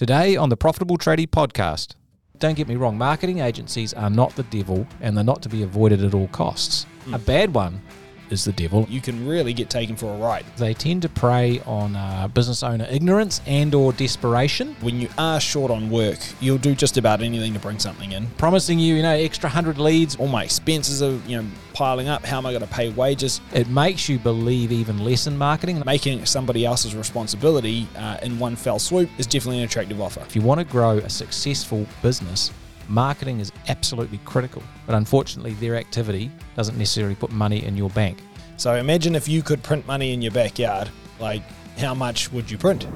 Today on the Profitable Tradie podcast. Don't get me wrong, marketing agencies are not the devil and they're not to be avoided at all costs. Hmm. A bad one is the devil. you can really get taken for a ride. They tend to prey on uh, business owner ignorance and or desperation, When you are short on work, you'll do just about anything to bring something in. promising you, you know, extra 100 leads. All my expenses are, you know, piling up. How am I going to pay wages? It makes you believe even less in marketing. Making somebody else's responsibility uh, in one fell swoop is definitely an attractive offer. If you want to grow a successful business, marketing is absolutely critical. But unfortunately, their activity doesn't necessarily put money in your bank. So imagine if you could print money in your backyard. Like, how much would you print?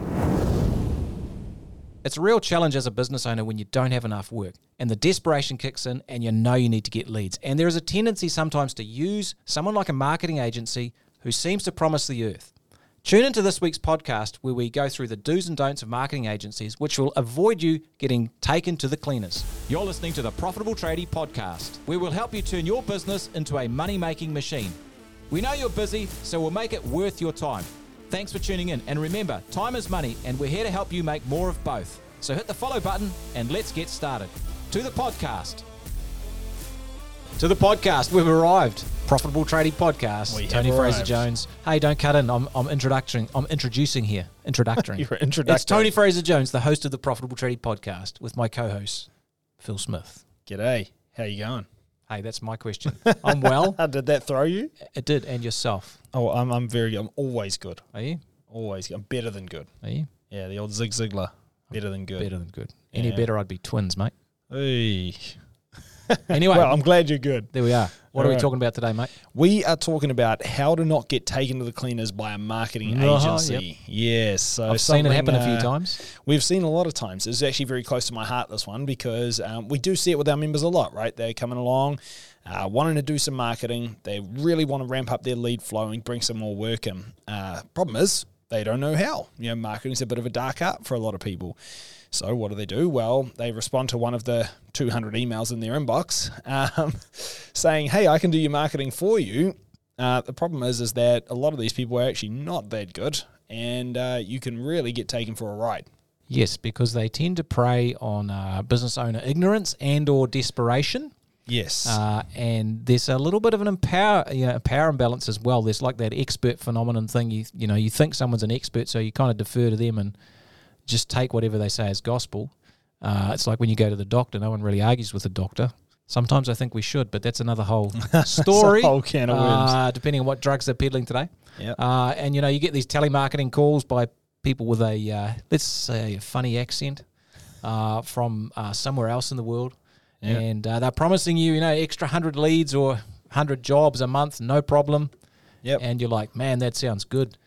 It's a real challenge as a business owner when you don't have enough work and the desperation kicks in and you know you need to get leads. And there is a tendency sometimes to use someone like a marketing agency who seems to promise the earth. Tune into this week's podcast where we go through the do's and don'ts of marketing agencies, which will avoid you getting taken to the cleaners. You're listening to the Profitable Tradie Podcast, we'll help you turn your business into a money making machine. We know you're busy, so we'll make it worth your time. Thanks for tuning in. And remember, time is money, and we're here to help you make more of both. So hit the follow button and let's get started. To the podcast. To the podcast, we've arrived. Profitable Tradie Podcast. We Tony Fraser. Jones. Hey, don't cut in. I'm, I'm introducing. I'm introducing here. Introductory. You're introducing. It's. Tony Fraser Jones, the host of the Profitable Tradie Podcast, with my co-host Phil Smith. G'day. How you going? Hey, that's my question. I'm well. How did that throw you? It did, and yourself. Oh, I'm, I'm very, I'm always good. Are you? Always, I'm better than good. Are you? Yeah, the old Zig Ziglar. Better than good. Better than good. Any Yeah. better, I'd be twins, mate. Hey. Anyway, Well, I'm glad you're good. there we are. What are we talking about today, mate? We are talking about how to not get taken to the cleaners by a marketing Uh-huh, agency. Yes, so I've seen it happen something, a few uh, times. We've seen a lot of times. It's actually very close to my heart, this one, because um, we do see it with our members a lot, right? They're coming along, uh, wanting to do some marketing. They really want to ramp up their lead flow and bring some more work in. Uh, problem is, they don't know how. You know, marketing's a bit of a dark art for a lot of people. So what do they do? Well, they respond to one of the 200 emails in their inbox um, saying, hey, I can do your marketing for you. Uh, the problem is, is that a lot of these people are actually not that good, and uh, you can really get taken for a ride. Yes, because they tend to prey on uh, business owner ignorance and or desperation. Yes. Uh, and there's a little bit of an empower, you know, power imbalance as well. There's like that expert phenomenon thing. You you know, you think someone's an expert, so you kind of defer to them and just take whatever they say as gospel. Uh, it's like when you go to the doctor, no one really argues with the doctor. Sometimes I think we should, but that's another whole story. whole can of worms. Uh, depending on what drugs they're peddling today. Yep. Uh, and you know, you get these telemarketing calls by people with a uh, let's say a funny accent uh, from uh, somewhere else in the world, Yeah. and uh, they're promising you, you know, extra hundred leads or hundred jobs a month, no problem. Yep. And you're like, man, that sounds good.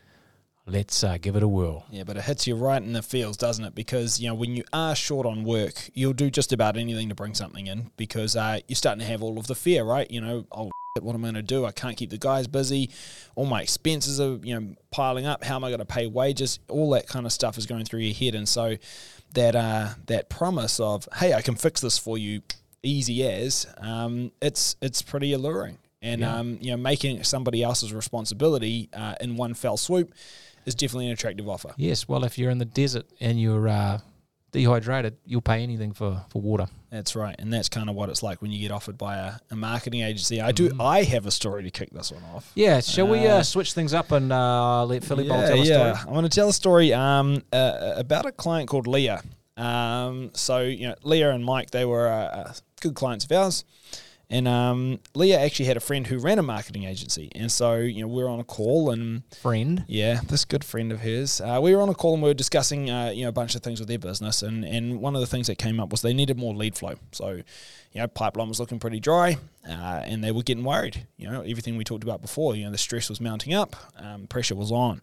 Let's uh, give it a whirl. Yeah, but it hits you right in the feels, doesn't it? Because you know when you are short on work, you'll do just about anything to bring something in because uh, you're starting to have all of the fear, right? You know, oh, what am I going to do? I can't keep the guys busy. All my expenses are you know piling up. How am I going to pay wages? All that kind of stuff is going through your head, and so that uh, that promise of hey, I can fix this for you, easy as, um, it's it's pretty alluring. And Yeah. um, you know, making somebody else's responsibility uh, in one fell swoop is definitely an attractive offer. Yes, well, if you're in the desert and you're uh, dehydrated, you'll pay anything for, for water. That's right, and that's kind of what it's like when you get offered by a, a marketing agency. I do. I have a story to kick this one off. Yeah, shall we uh, Uh, switch things up and uh, let Philly Bowl yeah, tell a yeah. story? I want to tell a story um, uh, about a client called Leah. Um, so you know, Leah and Mike, they were uh, uh, good clients of ours. And um, Leah actually had a friend who ran a marketing agency, and so you know we were on a call, and Friend. yeah, this good friend of hers. Uh, we were on a call and we were discussing, uh, you know, a bunch of things with their business, and and one of the things that came up was they needed more lead flow. So, you know, pipeline was looking pretty dry, uh, and they were getting worried. You know, everything we talked about before. You know, the stress was mounting up, um, pressure was on.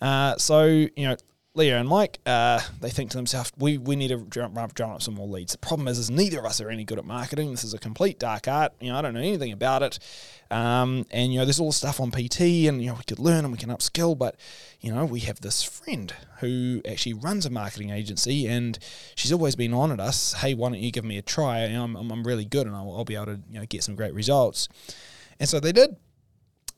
Uh, so, you know, Leah and Mike, uh, they think to themselves, we, we need to drum, drum up some more leads. The problem is, is neither of us are any good at marketing. This is a complete dark art. You know, I don't know anything about it. Um, and, you know, there's all this stuff on PT and, you know, we could learn and we can upskill. But, you know, we have this friend who actually runs a marketing agency and she's always been on at us. Hey, why don't you give me a try? I'm, I'm, I'm really good and I'll, I'll be able to, you know, get some great results. And so they did.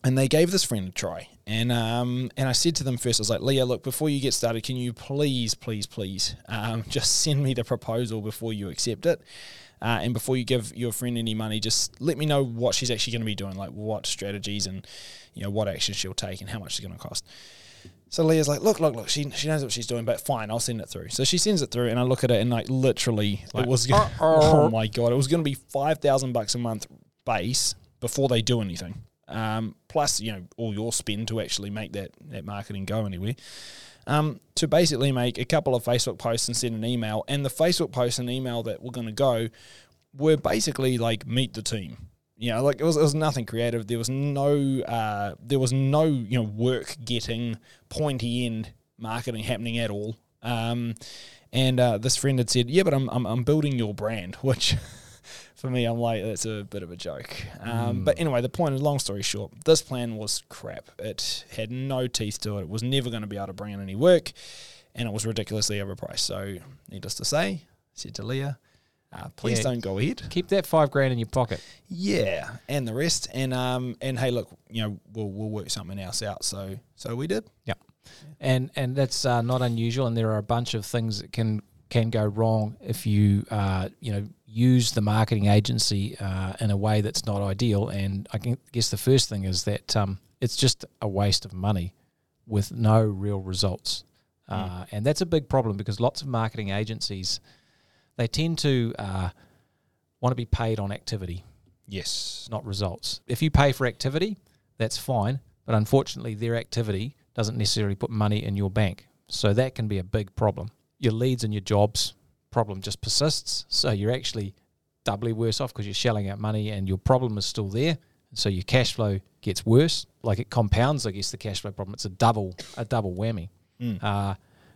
And they gave this friend a try. And um, and I said to them first, I was like, Leah, look, before you get started, can you please, please, please, um, just send me the proposal before you accept it, uh, and before you give your friend any money, just let me know what she's actually going to be doing, like what strategies and you know what action she'll take and how much it's going to cost. So Leah's like, look, look, look, she she knows what she's doing, but fine, I'll send it through. So she sends it through, and I look at it, and like literally, Like, it was, gonna, oh my god, it was going to be five thousand bucks a month base before they do anything. Um, plus, you know, all your spin to actually make that that marketing go anywhere. Um, to basically make a couple of Facebook posts and send an email, and the Facebook post and email that were going to go were basically like meet the team. You know, like it was, it was nothing creative. There was no, uh, there was no, you know, work getting pointy end marketing happening at all. Um, and uh, this friend had said, "Yeah, but I'm, I'm, I'm building your brand," which for me, I'm like, that's a bit of a joke. Um, But anyway, the point is, long story short, this plan was crap. It had no teeth to it. It was never going to be able to bring in any work, and it was ridiculously overpriced. So, needless to say, I said to Leah, uh, please Yeah. don't go ahead. Keep that five grand in your pocket. Yeah, and the rest, and um, and hey, look, you know, we'll we'll work something else out. So so we did. Yeah. And and that's uh, not unusual. And there are a bunch of things that can can go wrong if you uh, you know use the marketing agency uh, in a way that's not ideal. And I guess the first thing is that um, it's just a waste of money with no real results. Uh, and that's a big problem because lots of marketing agencies they tend to uh, want to be paid on activity Yes. not results. If you pay for activity, that's fine, but unfortunately, their activity doesn't necessarily put money in your bank. So that can be a big problem. Your leads and your jobs problem just persists. So you're actually doubly worse off because you're shelling out money and your problem is still there. So your cash flow gets worse. Like it compounds, I guess, the cash flow problem. It's a double, a double whammy. Uh,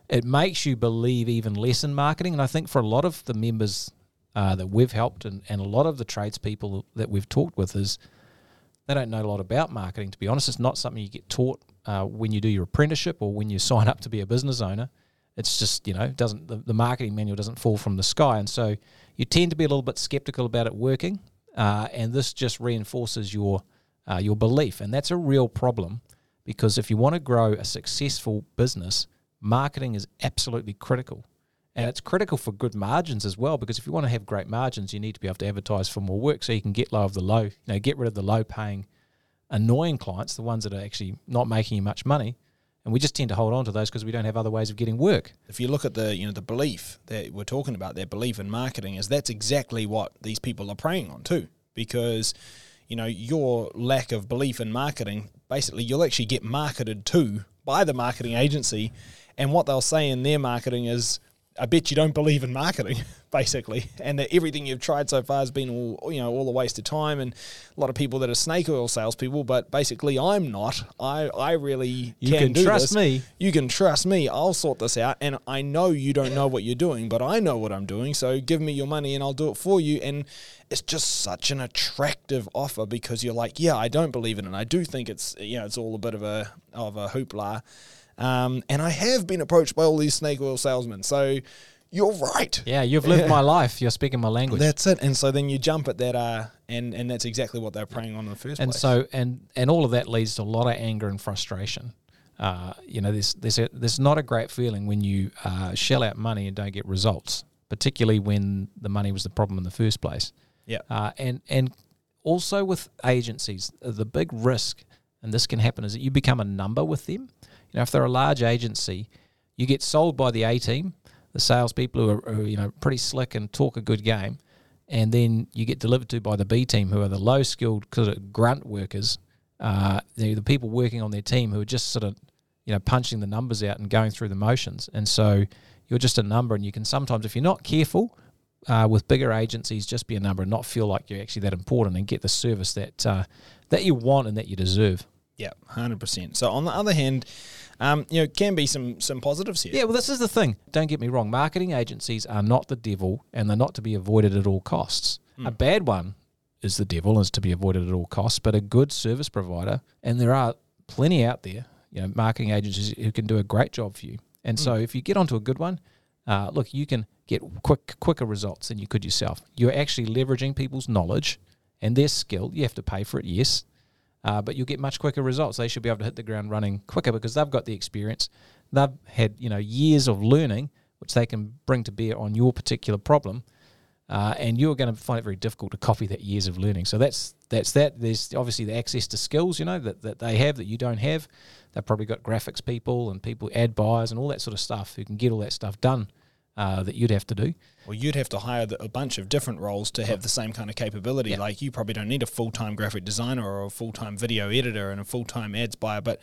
it makes you believe even less in marketing. And I think for a lot of the members uh, that we've helped and, and a lot of the tradespeople that we've talked with is they don't know a lot about marketing. To be honest, it's not something you get taught uh, when you do your apprenticeship or when you sign up to be a business owner. It's just you know doesn't the, the marketing manual doesn't fall from the sky, and so you tend to be a little bit skeptical about it working. Uh, and this just reinforces your uh, your belief, and that's a real problem because if you want to grow a successful business, marketing is absolutely critical. And it's critical for good margins as well, because if you want to have great margins, you need to be able to advertise for more work so you can get low of the low, you know, get rid of the low paying, annoying clients, the ones that are actually not making you much money. And we just tend to hold on to those because we don't have other ways of getting work. If you look at the you know the belief that we're talking about, their belief in marketing is that's exactly what these people are preying on too, because you know your lack of belief in marketing, basically you'll actually get marketed to by the marketing agency, and what they'll say in their marketing is, "I bet you don't believe in marketing," basically, and that everything you've tried so far has been all you know all a waste of time, and a lot of people that are snake oil salespeople, but basically I'm not. I I really You can, can trust this. me. You can trust me. I'll sort this out. And I know you don't know what you're doing, but I know what I'm doing. So give me your money and I'll do it for you. And it's just such an attractive offer because you're like, yeah, I don't believe in it. And I do think it's, you know, it's all a bit of a, of a hoopla. Um, and I have been approached by all these snake oil salesmen. So you're right. Yeah, you've lived my life. You're speaking my language. That's it. And so then you jump at that, uh, and, and that's exactly what they're preying on in the first and place. so and and all of that leads to a lot of anger and frustration. Uh, you know, there's there's a, there's not a great feeling when you uh, shell out money and don't get results, particularly when the money was the problem in the first place. yeah. Uh, and and also with agencies, the big risk, and this can happen, is that you become a number with them. You know, if they're a large agency, you get sold by the A team, the salespeople who are, who are you know pretty slick and talk a good game, and then you get delivered to by the B team, who are the low skilled sort of grunt workers. Uh, the people working on their team who are just sort of you know punching the numbers out and going through the motions, and so you're just a number, and you can sometimes, if you're not careful, uh, with bigger agencies, just be a number and not feel like you're actually that important and get the service that uh, that you want and that you deserve. Yeah, hundred percent. So on the other hand, um, you know, can be some some positives here. Yeah, well, this is the thing. Don't get me wrong. Marketing agencies are not the devil, and they're not to be avoided at all costs. A bad one is the devil, and is to be avoided at all costs. But a good service provider, and there are plenty out there, you know, marketing agencies who can do a great job for you. And so, if you get onto a good one, uh, look, you can get quick, quicker results than you could yourself. You're actually leveraging people's knowledge and their skill. You have to pay for it, yes, uh, but you'll get much quicker results. They should be able to hit the ground running quicker because they've got the experience. They've had you know years of learning, which they can bring to bear on your particular problem. Uh, and you're going to find it very difficult to copy that years of learning. So that's that's that. There's obviously the access to skills, you know, that, that they have that you don't have. They've probably got graphics people and people ad buyers and all that sort of stuff who can get all that stuff done uh, that you'd have to do. Well, you'd have to hire the, a bunch of different roles to have the same kind of capability. Yeah. Like you probably don't need a full time graphic designer or a full time video editor and a full time ads buyer, but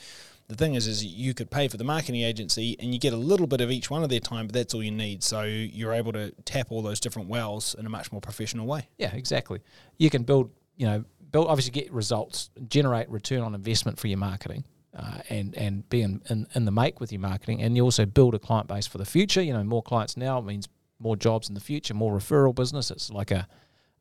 the thing is, is you could pay for the marketing agency and you get a little bit of each one of their time, but that's all you need. So you're able to tap all those different wells in a much more professional way. Yeah, exactly. You can build, you know, build obviously get results, generate return on investment for your marketing, uh, and and be in, in in the make with your marketing, and you also build a client base for the future. You know, more clients now means more jobs in the future, more referral business. It's like a,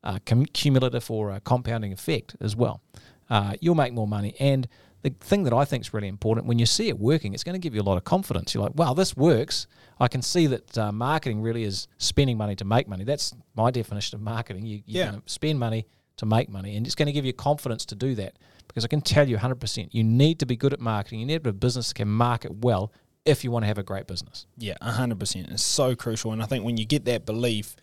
a cum- cumulative or a compounding effect as well. Uh, you'll make more money, and the thing that I think is really important when you see it working, it's going to give you a lot of confidence. You're like, wow, this works. I can see that uh, marketing really is spending money to make money. That's my definition of marketing. You, you're Yeah. going to spend money to make money, and it's going to give you confidence to do that. Because I can tell you 100%, you need to be good at marketing. You need to have a business that can market well if you want to have a great business. Yeah, hundred percent. It's so crucial, and I think when you get that belief,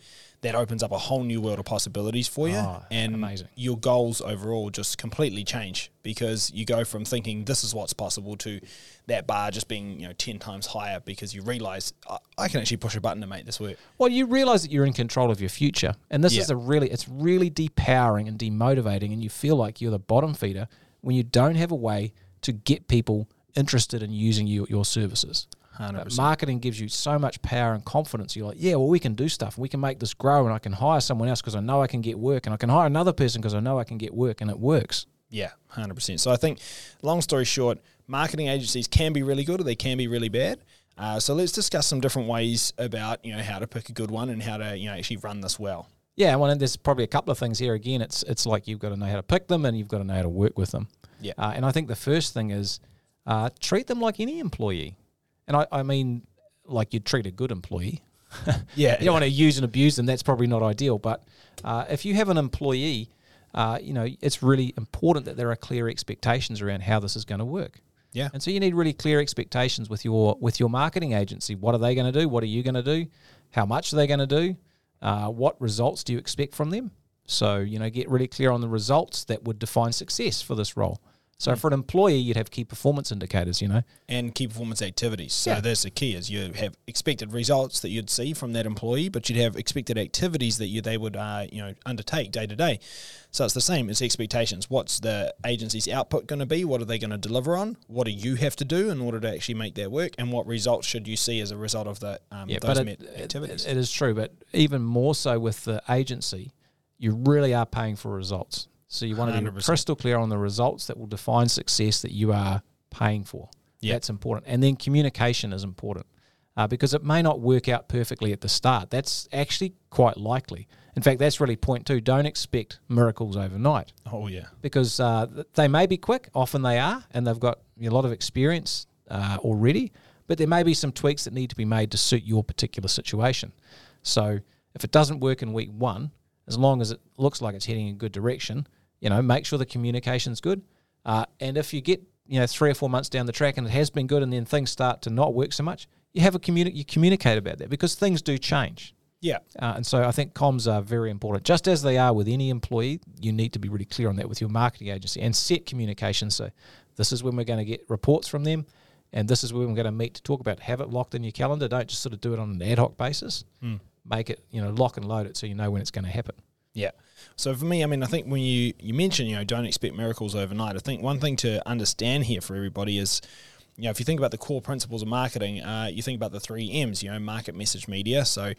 that opens up a whole new world of possibilities for you, Oh, and amazing. your goals overall just completely change because you go from thinking this is what's possible to that bar just being you know ten times higher because you realize I, I can actually push a button to make this work. Well, you realize that you're in control of your future, and this Yeah. is a really it's really depowering and demotivating, and you feel like you're the bottom feeder when you don't have a way to get people interested in using you, your services. Hundred Uh, percent. marketing gives you so much power and confidence. You're like, yeah, well, we can do stuff. We can make this grow, and I can hire someone else because I know I can get work, and I can hire another person because I know I can get work, and it works. Yeah, hundred percent. So I think, long story short, marketing agencies can be really good or they can be really bad. Uh, so let's discuss some different ways about you know how to pick a good one and how to you know actually run this well. Yeah, well, and there's probably a couple of things here. Again, it's it's like you've got to know how to pick them, and you've got to know how to work with them. Yeah. Uh, and I think the first thing is uh, treat them like any employee, and I, I mean like you'd treat a good employee. Yeah, You don't want to use and abuse them. That's probably not ideal. But uh, if you have an employee, uh, you know it's really important that there are clear expectations around how this is going to work. Yeah. And so you need really clear expectations with your with your marketing agency. What are they going to do? What are you going to do? How much are they going to do? Uh, what results do you expect from them? So you know, get really clear on the results that would define success for this role. So for an employee, you'd have key performance indicators. You know, and key performance activities. So Yeah. that's the key is you have expected results that you'd see from that employee, but you'd have expected activities that you they would uh, you know undertake day to day. So it's the same. It's expectations. What's the agency's output going to be? What are they going to deliver on? What do you have to do in order to actually make that work? And what results should you see as a result of the um, yeah, those but met it, activities? it- it is true. But even more so with the agency, you really are paying for results. So you want to be 100%. crystal clear on the results that will define success that you are paying for. Yeah. That's important. And then communication is important uh, because it may not work out perfectly at the start. That's actually quite likely. In fact, that's really point two. Don't expect miracles overnight oh yeah, because uh, they may be quick. Often they are, and they've got a lot of experience uh, already. But there may be some tweaks that need to be made to suit your particular situation. So if it doesn't work in week one, as long as it looks like it's heading in a good direction, you know, make sure the communication's good. Uh, and if you get you know three or four months down the track and it has been good, and then things start to not work so much, you have a communi- you communicate about that because things do change. yeah, Uh, and so I think comms are very important. Just as they are with any employee, you need to be really clear on that with your marketing agency and set communication. So this is when we're going to get reports from them, and this is when we're going to meet to talk about. Have it locked in your calendar. Don't just sort of do it on an ad hoc basis. Make it, you know, lock and load it so you know when it's going to happen. Yeah. So for me, I mean, I think when you you mention you know don't expect miracles overnight, I think one thing to understand here for everybody is. You know, if you think about the core principles of marketing, uh, you think about the three M's. You know, market, message, media. So,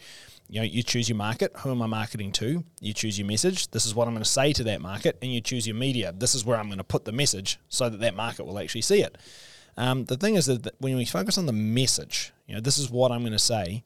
you know, you choose your market. Who am I marketing to? You choose your message. This is what I'm going to say to that market, and you choose your media. This is where I'm going to put the message so that that market will actually see it. Um, the thing is that when we focus on the message, you know, this is what I'm going to say.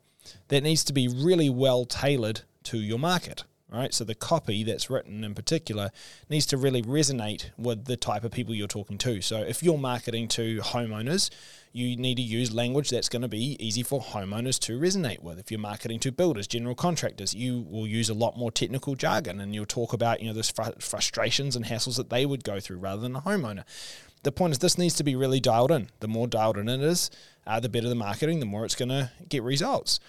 That needs to be really well tailored to your market, right? So the copy that's written in particular needs to really resonate with the type of people you're talking to. So if you're marketing to homeowners, you need to use language that's going to be easy for homeowners to resonate with. If you're marketing to builders, general contractors, you will use a lot more technical jargon and you'll talk about, you know, the fr- frustrations and hassles that they would go through rather than a homeowner. The point is, this needs to be really dialed in. The more dialed in it is, uh, the better the marketing, the more it's going to get results.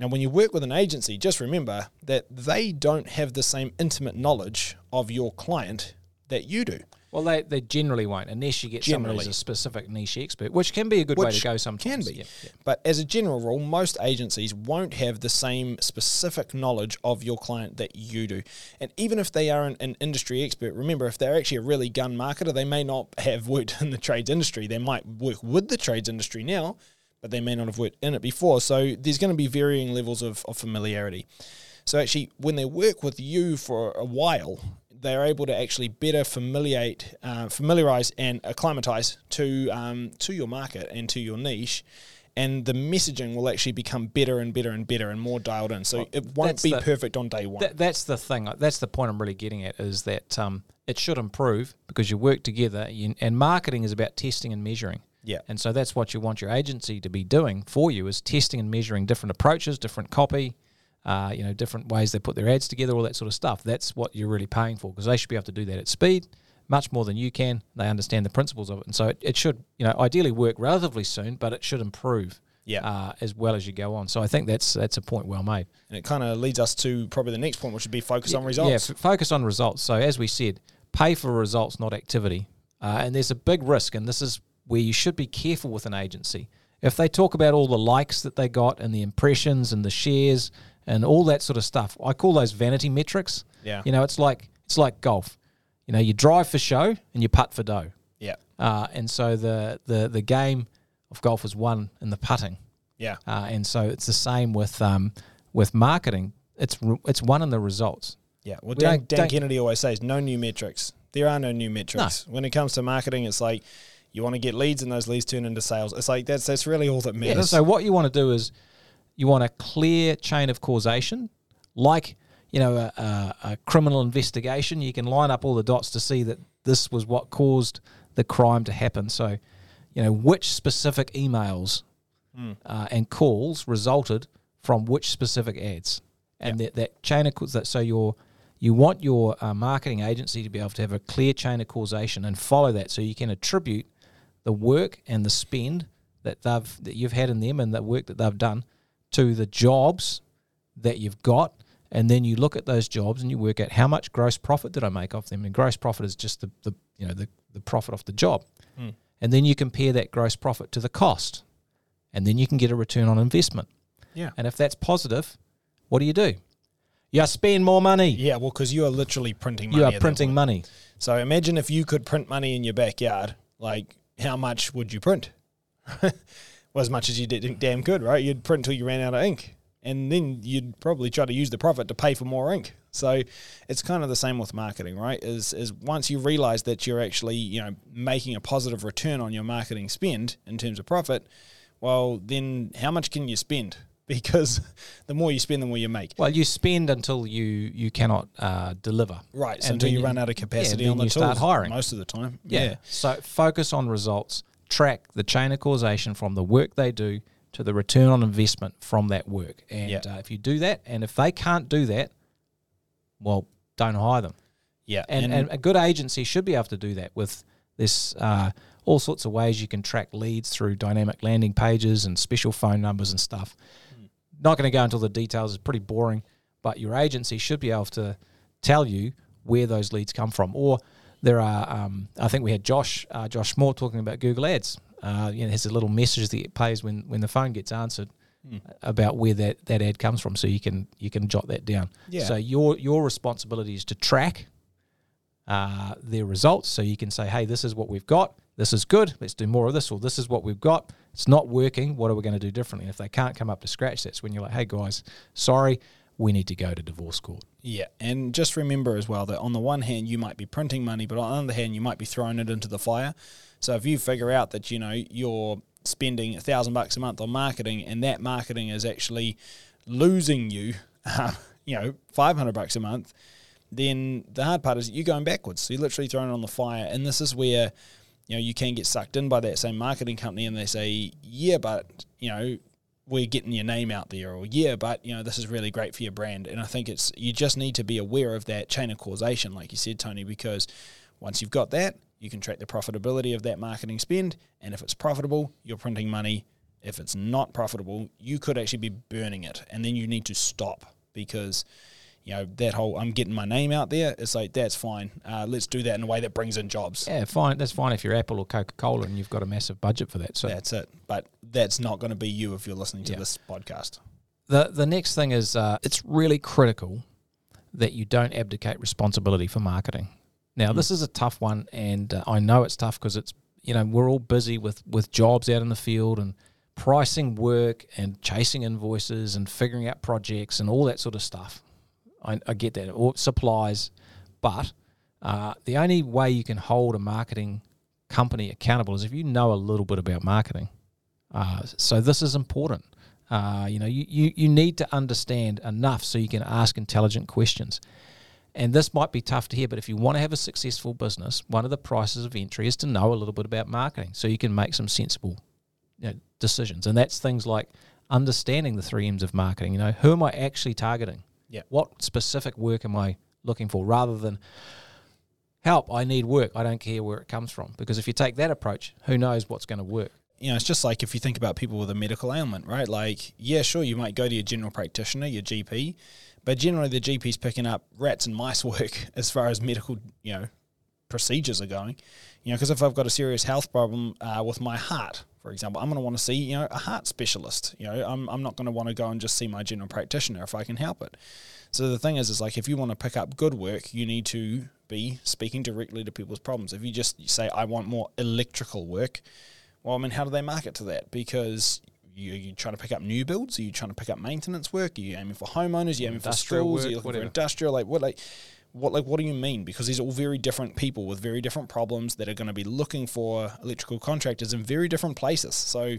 Now, when you work with an agency, just remember that they don't have the same intimate knowledge of your client that you do. Well, they, they generally won't, unless you get someone who's a specific niche expert, which can be a good way to go sometimes. Can be. Yeah, yeah. But as a general rule, most agencies won't have the same specific knowledge of your client that you do. And even if they are an, an industry expert, remember, if they're actually a really gun marketer, they may not have worked in the trades industry. They might work with the trades industry now, but they may not have worked in it before. So there's going to be varying levels of, of familiarity. So actually, when they work with you for a while, they're able to actually better familiate, uh, familiarize and acclimatize to um, to your market and to your niche, and the messaging will actually become better and better and better and more dialed in. So Well, it won't be the- perfect on day one. That, that's the thing. That's the point I'm really getting at is that um, it should improve because you work together, you, and marketing is about testing and measuring. Yeah, And so that's what you want your agency to be doing for you is testing and measuring different approaches, different copy, uh, you know, different ways they put their ads together, all that sort of stuff. That's what you're really paying for because they should be able to do that at speed, much more than you can. They understand the principles of it, and so it, it should, you know, ideally work relatively soon, but it should improve. Yeah. Uh, as well as you go on. So I think that's that's a point well made. and it kind of leads us to probably the next point, which would be focus on results. Yeah, f- focus on results. So as we said, pay for results, not activity. Uh, and there's a big risk, and this is where you should be careful with an agency. If they talk about all the likes that they got and the impressions and the shares and all that sort of stuff, I call those vanity metrics. Yeah. You know, it's like it's like golf. You know, you drive for show and you putt for dough. yeah, Uh, and so the, the the game of golf is won in the putting. yeah, Uh, and so it's the same with um, with marketing. It's re- it's one in the results. yeah. Well, We Dan, Dan Kennedy always says, no new metrics. There are no new metrics. When it comes to marketing, it's like you want to get leads, and those leads turn into sales. It's like that's that's really all that Yeah. matters. So what you want to do is you want a clear chain of causation, like you know a, a, a criminal investigation. You can line up all the dots to see that this was what caused the crime to happen. So, you know which specific emails uh, and calls resulted from which specific ads, and that, that chain of cause that so your you want your uh, marketing agency to be able to have a clear chain of causation and follow that, so you can attribute the work and the spend that they've that you've had in them and the work that they've done to the jobs that you've got and then you look at those jobs and you work out how much gross profit did I make off them and gross profit is just the, the you know the, the profit off the job Mm. and then you compare that gross profit to the cost and then you can get a return on investment Yeah. and if that's positive what do you do you spend more money Yeah, well, because you are literally printing money. you are printing money So imagine if you could print money in your backyard. Like, how much would you print? well, as much as you did, damn good, right? You'd print until you ran out of ink, and then you'd probably try to use the profit to pay for more ink. So it's kind of the same with marketing, right? Is is once you realize that you're actually you know making a positive return on your marketing spend in terms of profit, well, then how much can you spend? Because the more you spend, the more you make. well you spend until you you cannot uh, deliver Right. So And until you you- run out of capacity then on the you tools, start hiring. most of the time. Yeah. yeah. So focus on results. Track the chain of causation from the work they do to the return on investment from that work. And Yeah. uh, if you do that, and if they can't do that, well, don't hire them. Yeah, And, and, a good agency should be able to do that with this uh, all sorts of ways you can track leads through dynamic landing pages and special phone numbers and stuff. Not going to go into the details; it's pretty boring. But your agency should be able to tell you where those leads come from. Or there are, um, I think we had Josh uh, Josh Moore talking about Google Ads. Uh, you know, there's a little message that it plays when when the phone gets answered about where that, that ad comes from, so you can you can jot that down. Yeah. So your your responsibility is to track uh, their results, so you can say, hey, this is what we've got. This is good. Let's do more of this, or this is what we've got. It's not working. What are we going to do differently? And if they can't come up to scratch, that's when you're like, hey guys, sorry, we need to go to divorce court. Yeah, and just remember as well that on the one hand you might be printing money, but on the other hand you might be throwing it into the fire. So if you figure out that you know you're spending a thousand bucks a month on marketing, and that marketing is actually losing you um, you know, 500 bucks a month, then the hard part is you're going backwards. So you're literally throwing it on the fire. And this is where, you know, you can get sucked in by that same marketing company and they say, yeah, but, you know, we're getting your name out there or yeah but you know this is really great for your brand. And i think it's you just need to be aware of that chain of causation like you said tony because once you've got that you can track the profitability of that marketing spend and if it's profitable you're printing money. If it's not profitable you could actually be burning it and then you need to stop because you know that whole I'm getting my name out there. It's like that's fine. Uh, let's do that in a way that brings in jobs. Yeah, fine. That's fine if you're Apple or Coca Cola and you've got a massive budget for that. So that's it. But that's not going to be you if you're listening to Yeah. this podcast. the the next thing is uh, it's really critical that you don't abdicate responsibility for marketing. Now, this is a tough one, and uh, I know it's tough because it's you know we're all busy with with jobs out in the field and pricing work and chasing invoices and figuring out projects and all that sort of stuff. I, I get that, or supplies, but uh, the only way you can hold a marketing company accountable is if you know a little bit about marketing. Uh, so this is important. Uh, you know, you, you, you need to understand enough so you can ask intelligent questions. And this might be tough to hear, but if you want to have a successful business, one of the prices of entry is to know a little bit about marketing so you can make some sensible you know, decisions. And that's things like understanding the three M's of marketing. You know, who am I actually targeting? Yeah. What specific work am I looking for rather than help, I need work. I don't care where it comes from. Because if you take that approach, who knows what's going to work? you know, it's just like if you think about people with a medical ailment, right? Like, yeah, sure, you might go to your general practitioner, your GP, but generally the GP's picking up rats and mice work as far as medical, you know, procedures are going. You know, because if I've got a serious health problem uh, with my heart, for example, I'm going to want to see, you know, a heart specialist. You know, I'm, I'm not going to want to go and just see my general practitioner if I can help it. So the thing is, is like if you want to pick up good work, you need to be speaking directly to people's problems. If you just say, I want more electrical work, well, I mean, how do they market to that? Because you, you trying to pick up new builds? Are you trying to pick up maintenance work? Are you aiming for homeowners? Are you aiming for Industrial schools? work, Are you looking whatever. for industrial? Like what? Like what? Like what do you mean? Because these are all very different people with very different problems that are going to be looking for electrical contractors in very different places. So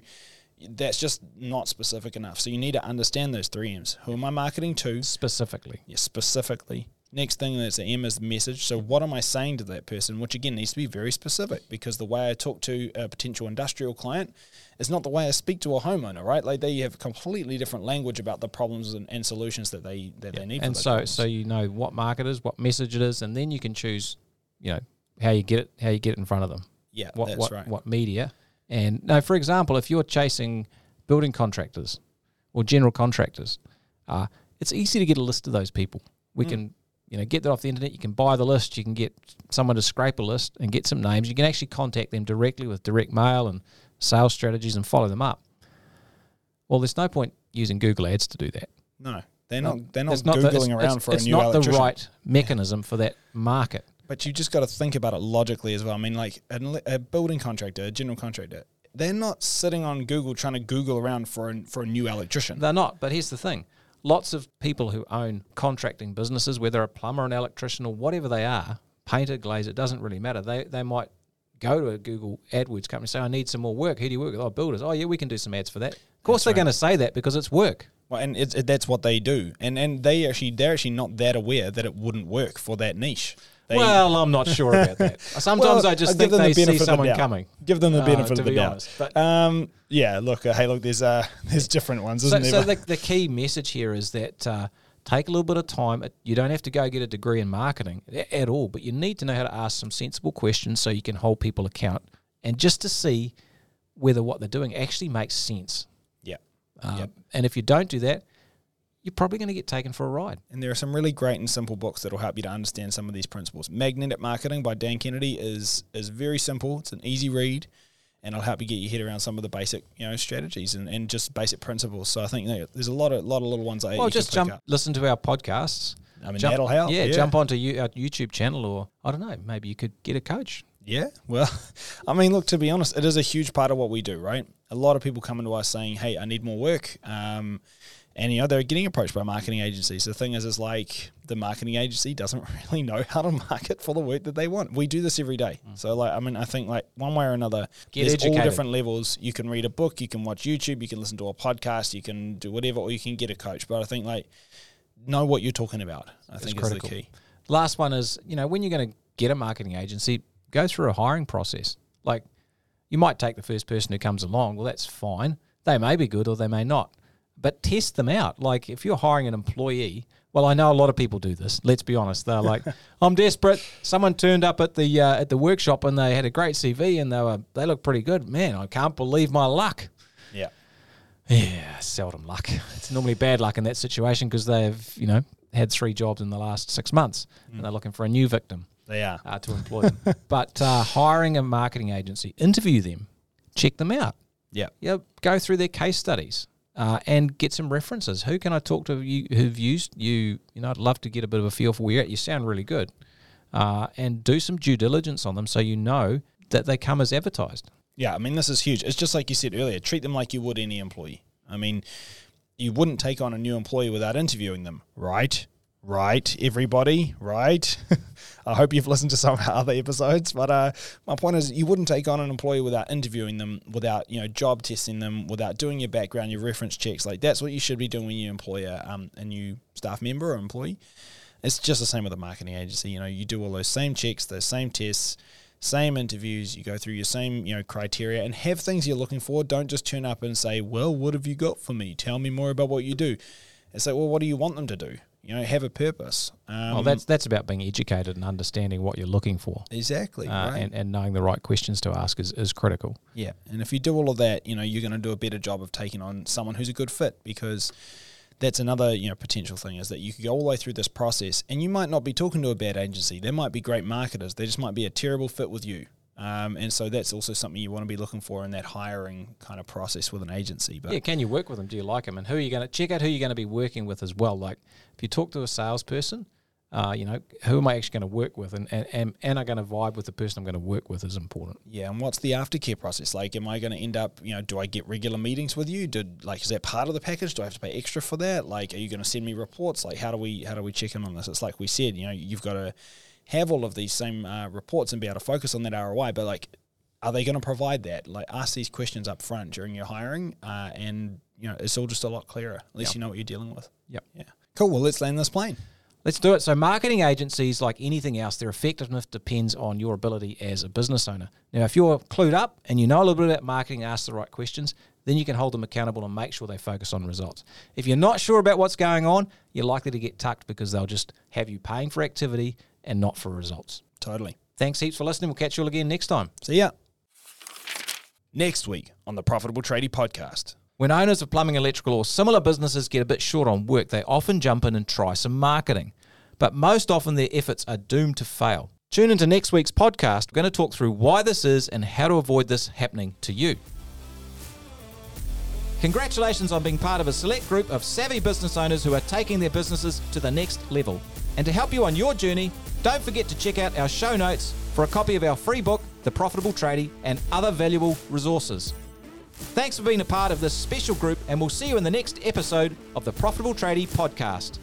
that's just not specific enough. So you need to understand those three M's. Who am I marketing to? Specifically. Yeah, specifically. Next thing that's the M is the message. So what am I saying to that person? Which again needs to be very specific because the way I talk to a potential industrial client is not the way I speak to a homeowner, right? Like they have completely different language about the problems and, and solutions that they that they need. and so problems. so you know what market is, what message it is, and then you can choose, you know, how you get it, how you get it in front of them. yeah, What that's what right. what media? And no, for example, if you're chasing building contractors or general contractors, uh, it's easy to get a list of those people. We Mm. can, you know, get that off the internet. You can buy the list. You can get someone to scrape a list and get some names. You can actually contact them directly with direct mail and sales strategies and follow them up. Well, there's no point using Google Ads to do that. No, they're not. They're not It's not the- googling it's- around it's- for a new it's not the right mechanism for that market. But you just got to think about it logically as well. I mean, like ele- a building contractor, a general contractor, they're not sitting on Google trying to Google around for a, for a new electrician. They're not. But here's the thing: lots of people who own contracting businesses, whether a plumber, an electrician, or whatever they are, painter, glazer, it doesn't really matter. They they might go to a Google AdWords company and say, "I need some more work. Who do you work with? Oh, builders. Oh, yeah, we can do some ads for that." Of course, That's they're right. going to say that because it's work. Well, and it's, it, that's what they do, and and they actually they're actually not that aware that it wouldn't work for that niche. They, well, I'm not sure about that. Sometimes Well, I just I'll think they the see of the someone coming. give them the uh, benefit to of the doubt. But Um, yeah, look, uh, hey, look, there's uh, there's different ones, So, isn't so there? the, the key message here is that uh, take a little bit of time. You don't have to go get a degree in marketing at all, but you need to know how to ask some sensible questions so you can hold people account and just to see whether what they're doing actually makes sense. yeah. Um, Yep. And if you don't do that, you're probably going to get taken for a ride. And there are some really great and simple books that'll help you to understand some of these principles. Magnetic Marketing by Dan Kennedy is is very simple. It's an easy read, and it'll help you get your head around some of the basic you know strategies and, and just basic principles. So I think you know, there's a lot of lot of little ones. Well, just jump, listen to our podcasts. I mean, Jump, that'll help. Yeah, jump onto you, our YouTube channel, or I don't know, maybe you could get a coach. Yeah, well, I mean, look, to be honest, it is a huge part of what we do, right? A lot of people come into us saying, "Hey, I need more work," um, and you know they're getting approached by marketing agencies. The thing is, is like the marketing agency doesn't really know how to market for the work that they want. We do this every day, mm. so like, I mean, I think like one way or another, Get there's all different levels. You can read a book, you can watch YouTube, you can listen to a podcast, you can do whatever, or you can get a coach. But I think like know what you're talking about. I think critical. is the key. Last one is, you know, when you're going to get a marketing agency, go through a hiring process. Like, you might take the first person who comes along. Well, that's fine. They may be good or they may not, but test them out. Like, if you're hiring an employee, well, I know a lot of people do this. Let's be honest. They're like, I'm desperate. Someone turned up at the uh, at the workshop and they had a great CV and they were they look pretty good. Man, I can't believe my luck. Yeah. Yeah, seldom luck. It's normally bad luck in that situation because they've you know had three jobs in the last six months and they're looking for a new victim They are. uh, to employ them. but uh, hiring a marketing agency, interview them, check them out. Yeah. Yeah, go through their case studies uh, and get some references. Who can I talk to you who've used you? You know, I'd love to get a bit of a feel for where you're at. You sound really good, uh, and do some due diligence on them so you know that they come as advertised. Yeah, I mean, this is huge. It's just like you said earlier treat them like you would any employee. I mean, you wouldn't take on a new employee without interviewing them, right? Right, everybody, right? I hope you've listened to some other episodes, but uh, my point is, you wouldn't take on an employee without interviewing them, without you know job testing them, without doing your background, your reference checks. Like that's what you should be doing when you employ a, um, a new staff member or employee. It's just the same with a marketing agency. You know, you do all those same checks, those same tests, same interviews. You go through your same you know criteria and have things you're looking for. Don't just turn up and say, "Well, what have you got for me? Tell me more about what you do." It's like, well, what do you want them to do? You know, have a purpose. Um, well, that's that's about being educated and understanding what you're looking for, exactly uh, right. and and knowing the right questions to ask is, is critical. Yeah, and if you do all of that, you know, you're going to do a better job of taking on someone who's a good fit because that's another, you know, potential thing is that you could go all the way through this process and you might not be talking to a bad agency. They might be great marketers. They just might be a terrible fit with you. Um, and so that's also something you want to be looking for in that hiring kind of process with an agency. But Yeah, can you work with them? Do you like them? And who are you going to check out? Who you're going to be working with as well. Like if you talk to a salesperson, uh, you know, who am I actually going to work with, and and and, and I'm going to vibe with the person I'm going to work with is important. Yeah, and what's the aftercare process like? Am I going to end up, you know, do I get regular meetings with you? Did like is that part of the package? Do I have to pay extra for that? Like, are you going to send me reports? Like, how do we how do we check in on this? It's like we said, you know, you've got to have all of these same uh, reports and be able to focus on that ROI. But like, are they going to provide that? Like, ask these questions up front during your hiring, uh, and you know, it's all just a lot clearer. At least Yep. you know what you're dealing with. Yep. Yeah. Cool. Well, let's land this plane. Let's do it. So, marketing agencies, like anything else, their effectiveness depends on your ability as a business owner. Now, if you're clued up and you know a little bit about marketing, ask the right questions, then you can hold them accountable and make sure they focus on results. If you're not sure about what's going on, you're likely to get tucked because they'll just have you paying for activity and not for results. Totally. Thanks heaps for listening. We'll catch you all again next time. See ya. Next week on the Profitable Tradie podcast. When owners of plumbing, electrical, or similar businesses get a bit short on work, they often jump in and try some marketing. But most often, their efforts are doomed to fail. Tune into next week's podcast. We're going to talk through why this is and how to avoid this happening to you. Congratulations on being part of a select group of savvy business owners who are taking their businesses to the next level. And to help you on your journey, don't forget to check out our show notes for a copy of our free book, The Profitable Tradie, and other valuable resources. Thanks for being a part of this special group, and we'll see you in the next episode of the Profitable Tradie podcast.